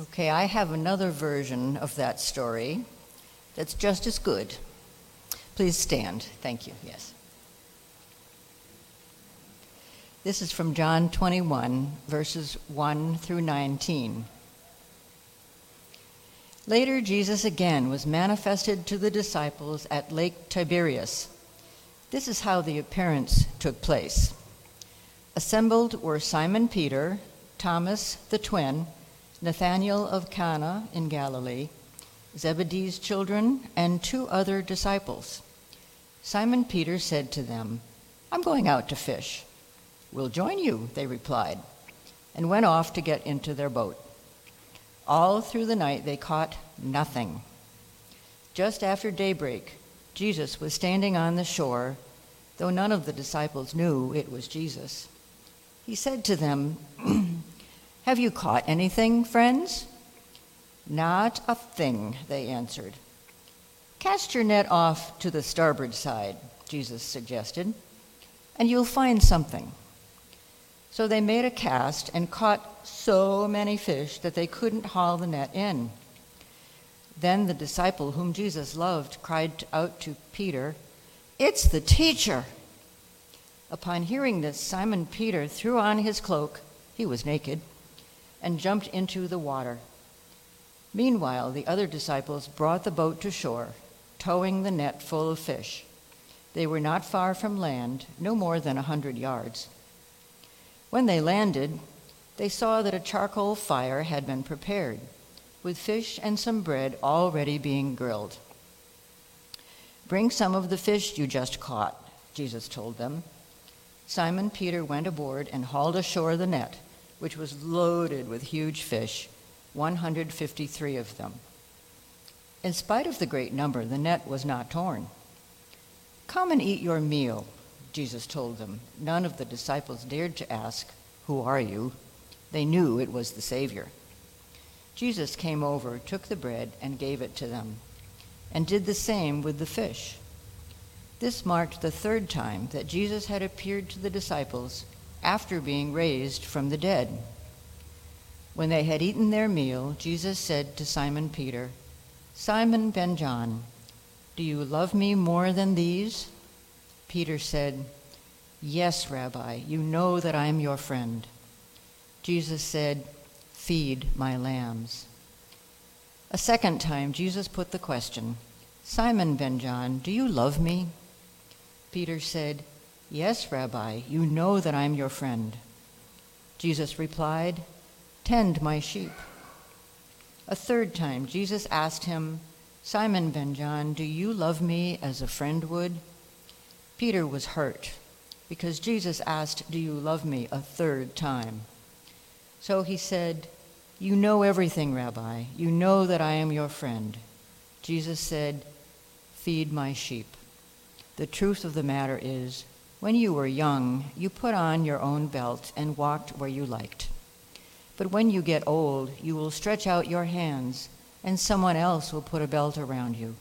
Okay, I have another version of that story that's just as good. Please stand. Thank you. Yes. This is from John 21, verses 1 through 19. Later, Jesus again was manifested to the disciples at Lake Tiberias. This is how the appearance took place. Assembled were Simon Peter, Thomas the twin, Nathanael of Cana in Galilee, Zebedee's children, and two other disciples. Simon Peter said to them, I'm going out to fish. We'll join you, they replied, and went off to get into their boat. All through the night they caught nothing. Just after daybreak, Jesus was standing on the shore, though none of the disciples knew it was Jesus. He said to them, Have you caught anything, friends? Not a thing, they answered. Cast your net off to the starboard side, Jesus suggested, and you'll find something. So they made a cast and caught so many fish that they couldn't haul the net in. Then the disciple whom Jesus loved cried out to Peter, It's the teacher! Upon hearing this, Simon Peter threw on his cloak, he was naked, and jumped into the water. Meanwhile, the other disciples brought the boat to shore, towing the net full of fish. They were not far from land, no more than a hundred yards. When they landed, they saw that a charcoal fire had been prepared, with fish and some bread already being grilled. Bring some of the fish you just caught, Jesus told them. Simon Peter went aboard and hauled ashore the net, which was loaded with huge fish, 153 of them. In spite of the great number, the net was not torn. Come and eat your meal, Jesus told them. None of the disciples dared to ask, Who are you? They knew it was the Savior. Jesus came over, took the bread, and gave it to them, and did the same with the fish. This marked the third time that Jesus had appeared to the disciples after being raised from the dead. When they had eaten their meal, Jesus said to Simon Peter, Simon Ben John, do you love me more than these? Peter said, Yes, Rabbi, you know that I am your friend. Jesus said, Feed my lambs. A second time, Jesus put the question, Simon Ben John, do you love me? Peter said, Yes, Rabbi, you know that I'm your friend. Jesus replied, Tend my sheep. A third time, Jesus asked him, Simon Ben John, do you love me as a friend would? Peter was hurt because Jesus asked, Do you love me a third time? So he said, You know everything, Rabbi. You know that I am your friend. Jesus said, Feed my sheep. The truth of the matter is, when you were young, you put on your own belt and walked where you liked. But when you get old, you will stretch out your hands, and someone else will put a belt around you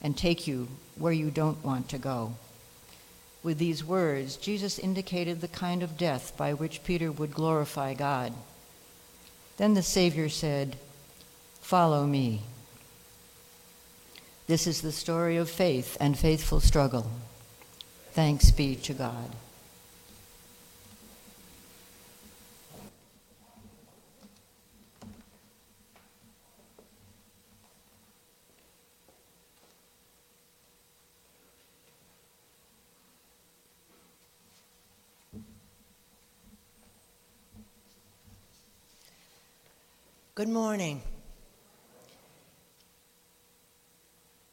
and take you where you don't want to go. With these words, Jesus indicated the kind of death by which Peter would glorify God. Then the Savior said, Follow me. This is the story of faith and faithful struggle. Thanks be to God. Good morning.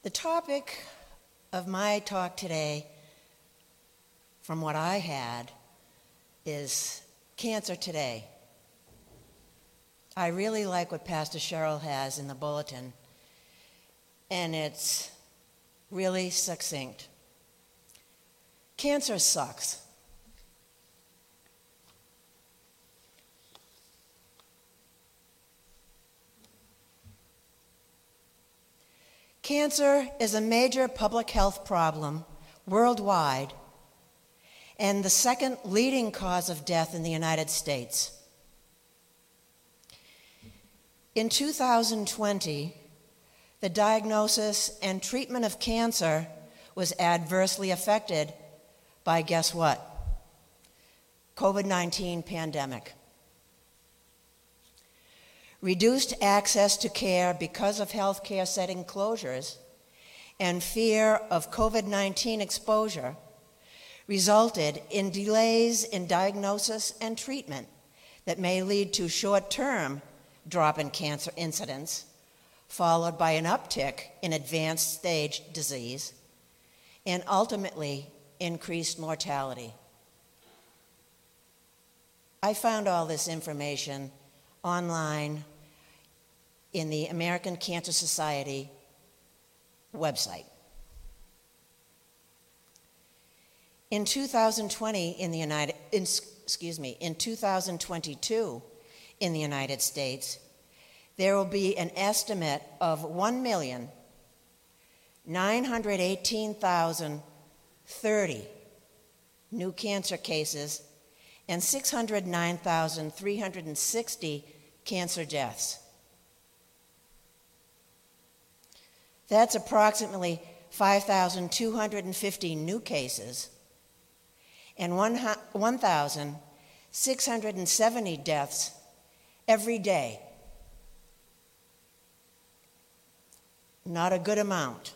The topic of my talk today, from what I had, is Cancer Today. I really like what Pastor Cheryl has in the bulletin, and it's really succinct. Cancer sucks. Cancer is a major public health problem worldwide and the second leading cause of death in the United States. In 2020, the diagnosis and treatment of cancer was adversely affected by guess what? COVID-19 pandemic. Reduced access to care because of healthcare setting closures and fear of COVID 19 exposure resulted in delays in diagnosis and treatment that may lead to short term drop in cancer incidence, followed by an uptick in advanced stage disease, and ultimately increased mortality. I found all this information online in the American Cancer Society website. In 2020 in the United in, excuse me, in 2022 in the United States, there will be an estimate of 1,918,030 new cancer cases and 609,360 cancer deaths. That's approximately 5,250 new cases and 1,670 deaths every day. Not a good amount.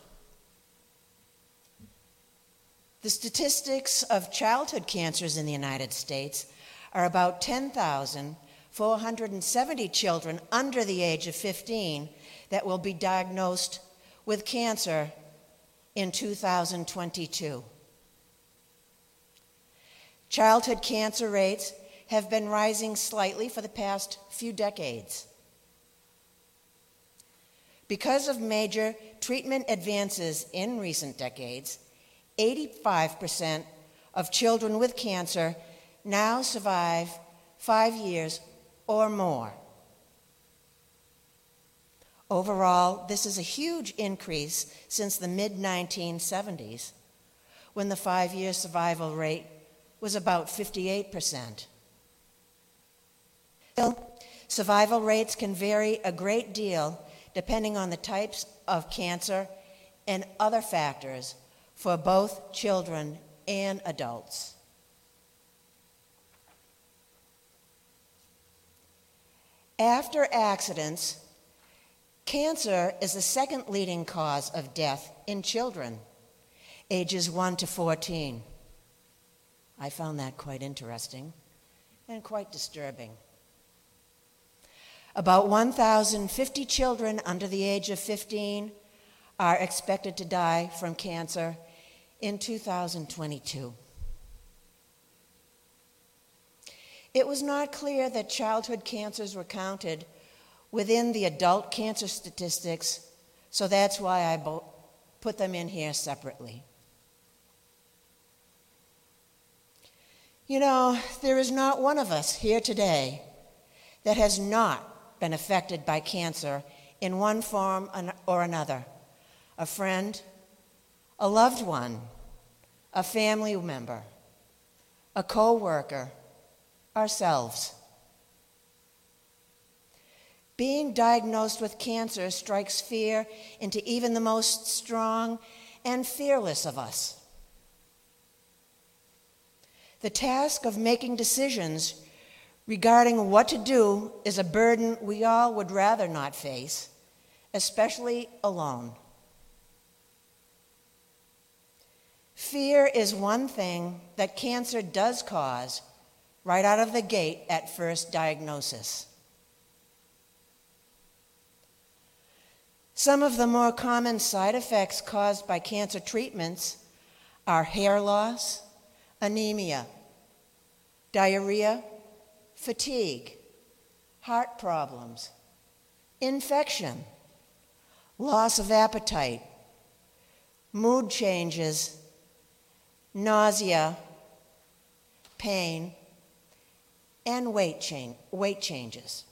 The statistics of childhood cancers in the United States are about 10,470 children under the age of 15 that will be diagnosed with cancer in 2022. Childhood cancer rates have been rising slightly for the past few decades. Because of major treatment advances in recent decades, 85% of children with cancer now survive five years or more. Overall, this is a huge increase since the mid 1970s, when the five year survival rate was about 58%. Still, survival rates can vary a great deal depending on the types of cancer and other factors for both children and adults. After accidents, Cancer is the second leading cause of death in children, ages 1 to 14. I found that quite interesting and quite disturbing. About 1,050 children under the age of 15 are expected to die from cancer in 2022. It was not clear that childhood cancers were counted within the adult cancer statistics, so that's why I put them in here separately. You know, there is not one of us here today that has not been affected by cancer in one form or another a friend, a loved one, a family member, a co worker, ourselves. Being diagnosed with cancer strikes fear into even the most strong and fearless of us. The task of making decisions regarding what to do is a burden we all would rather not face, especially alone. Fear is one thing that cancer does cause right out of the gate at first diagnosis. Some of the more common side effects caused by cancer treatments are hair loss, anemia, diarrhea, fatigue, heart problems, infection, loss of appetite, mood changes, nausea, pain, and weight, weight changes.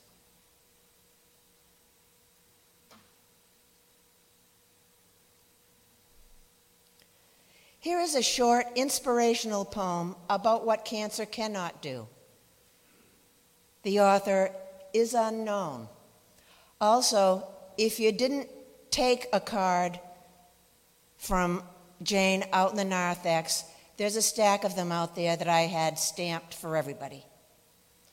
Here is a short inspirational poem about what cancer cannot do. The author is unknown, Also, if you didn't take a card from Jane out in the narthex, there's a stack of them out there that I had stamped for everybody.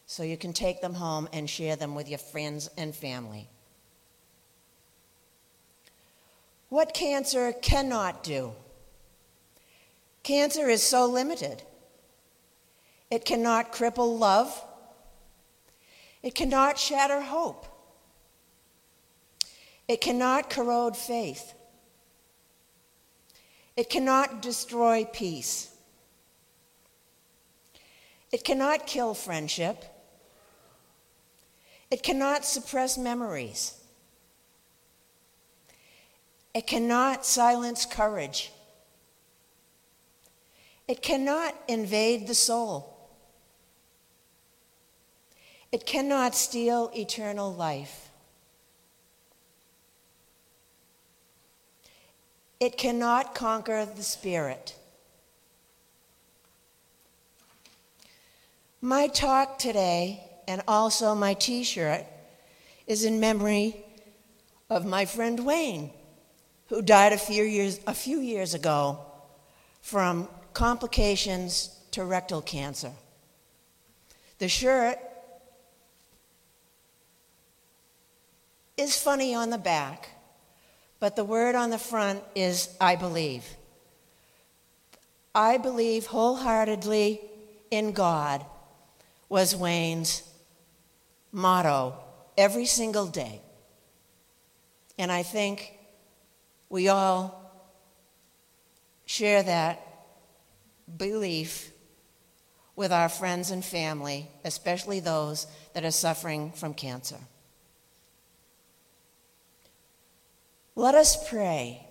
So you can take them home and share them with your friends and family. What cancer cannot do? Cancer is so limited. It cannot cripple love. It cannot shatter hope. It cannot corrode faith. It cannot destroy peace. It cannot kill friendship. It cannot suppress memories. It cannot silence courage. It cannot invade the soul. It cannot steal eternal life. It cannot conquer the spirit. My talk today, and also my t shirt, is in memory of my friend Wayne, who died a few years, a few years ago from complications to rectal cancer. The shirt is funny on the back, but the word on the front is I believe. I believe wholeheartedly in God was Wayne's motto every single day. And I think we all share that belief with our friends and family, especially those that are suffering from cancer. Let us pray.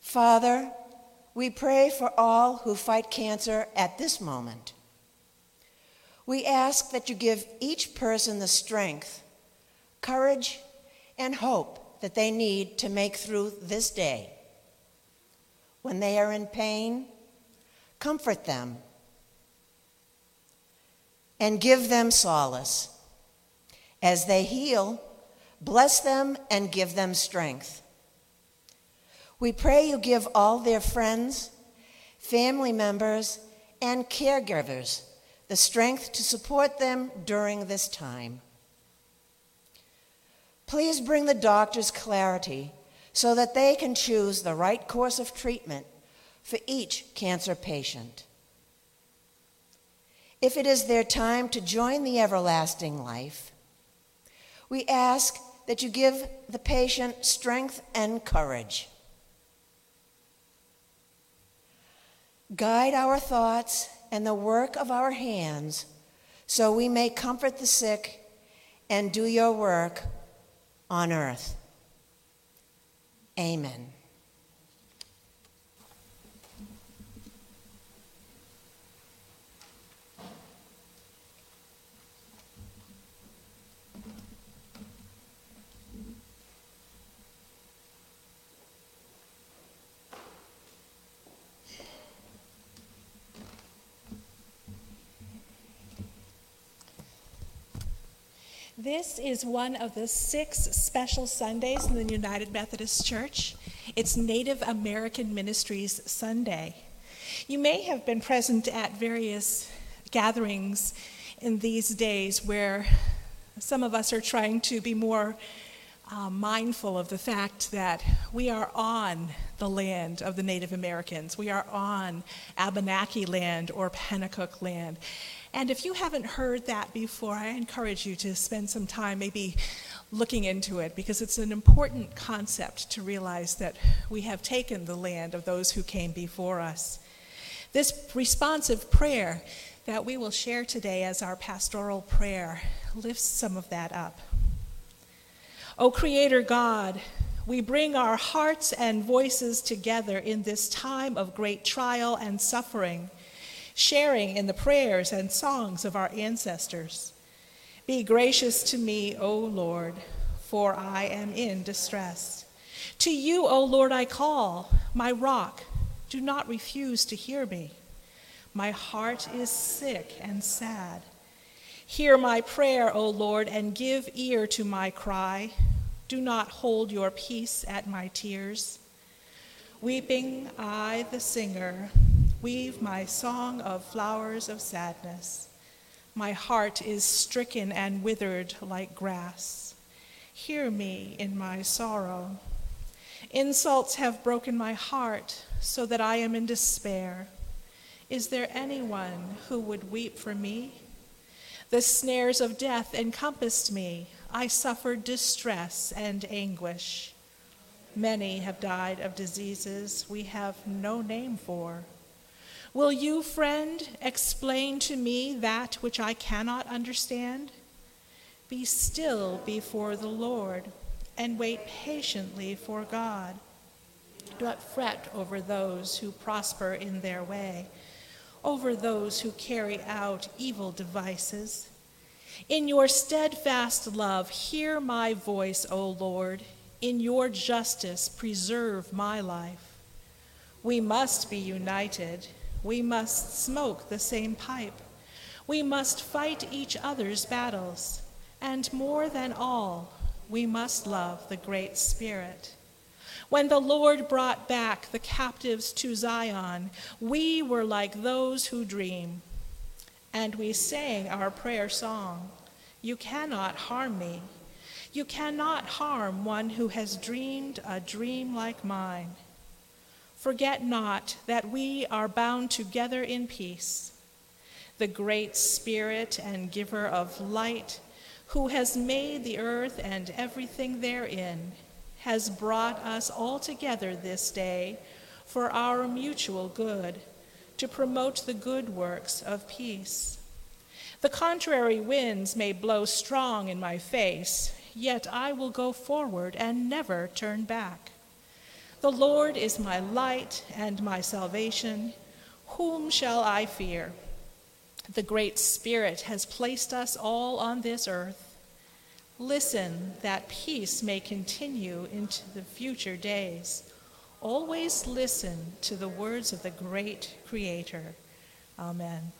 Father, we pray for all who fight cancer at this moment. We ask that you give each person the strength, courage, and hope that they need to make through this day. When they are in pain, comfort them and give them solace. As they heal, bless them and give them strength. We pray you give all their friends, family members, and caregivers the strength to support them during this time. Please bring the doctors clarity so that they can choose the right course of treatment for each cancer patient. If it is their time to join the everlasting life, we ask that you give the patient strength and courage. Guide our thoughts and the work of our hands so we may comfort the sick and do your work on earth. Amen. This is one of the six special Sundays in the United Methodist Church. It's Native American Ministries Sunday. You may have been present at various gatherings in these days where some of us are trying to be more uh, mindful of the fact that we are on the land of the Native Americans. We are on Abenaki land or Pennacook land. And if you haven't heard that before, I encourage you to spend some time maybe looking into it because it's an important concept to realize that we have taken the land of those who came before us. This responsive prayer that we will share today as our pastoral prayer lifts some of that up. O Creator God, we bring our hearts and voices together in this time of great trial and suffering sharing in the prayers and songs of our ancestors. Be gracious to me, O Lord, for I am in distress. To you, O Lord, I call, my rock. Do not refuse to hear me. My heart is sick and sad. Hear my prayer, O Lord, and give ear to my cry. Do not hold your peace at my tears. Weeping, I, the singer, weave my song of flowers of sadness. My heart is stricken and withered like grass. Hear me in my sorrow. Insults have broken my heart so that I am in despair. Is there anyone who would weep for me? The snares of death encompassed me. I suffered distress and anguish. Many have died of diseases we have no name for. Will you, friend, explain to me that which I cannot understand? Be still before the Lord and wait patiently for God. Do not fret over those who prosper in their way, over those who carry out evil devices. In your steadfast love, hear my voice, O Lord. In your justice, preserve my life. We must be united we must smoke the same pipe. We must fight each other's battles. And more than all, we must love the Great Spirit. When the Lord brought back the captives to Zion, we were like those who dream. And we sang our prayer song You cannot harm me. You cannot harm one who has dreamed a dream like mine. Forget not that we are bound together in peace. The great Spirit and giver of light, who has made the earth and everything therein, has brought us all together this day for our mutual good, to promote the good works of peace. The contrary winds may blow strong in my face, yet I will go forward and never turn back. The Lord is my light and my salvation. Whom shall I fear? The great Spirit has placed us all on this earth. Listen that peace may continue into the future days. Always listen to the words of the great Creator. Amen.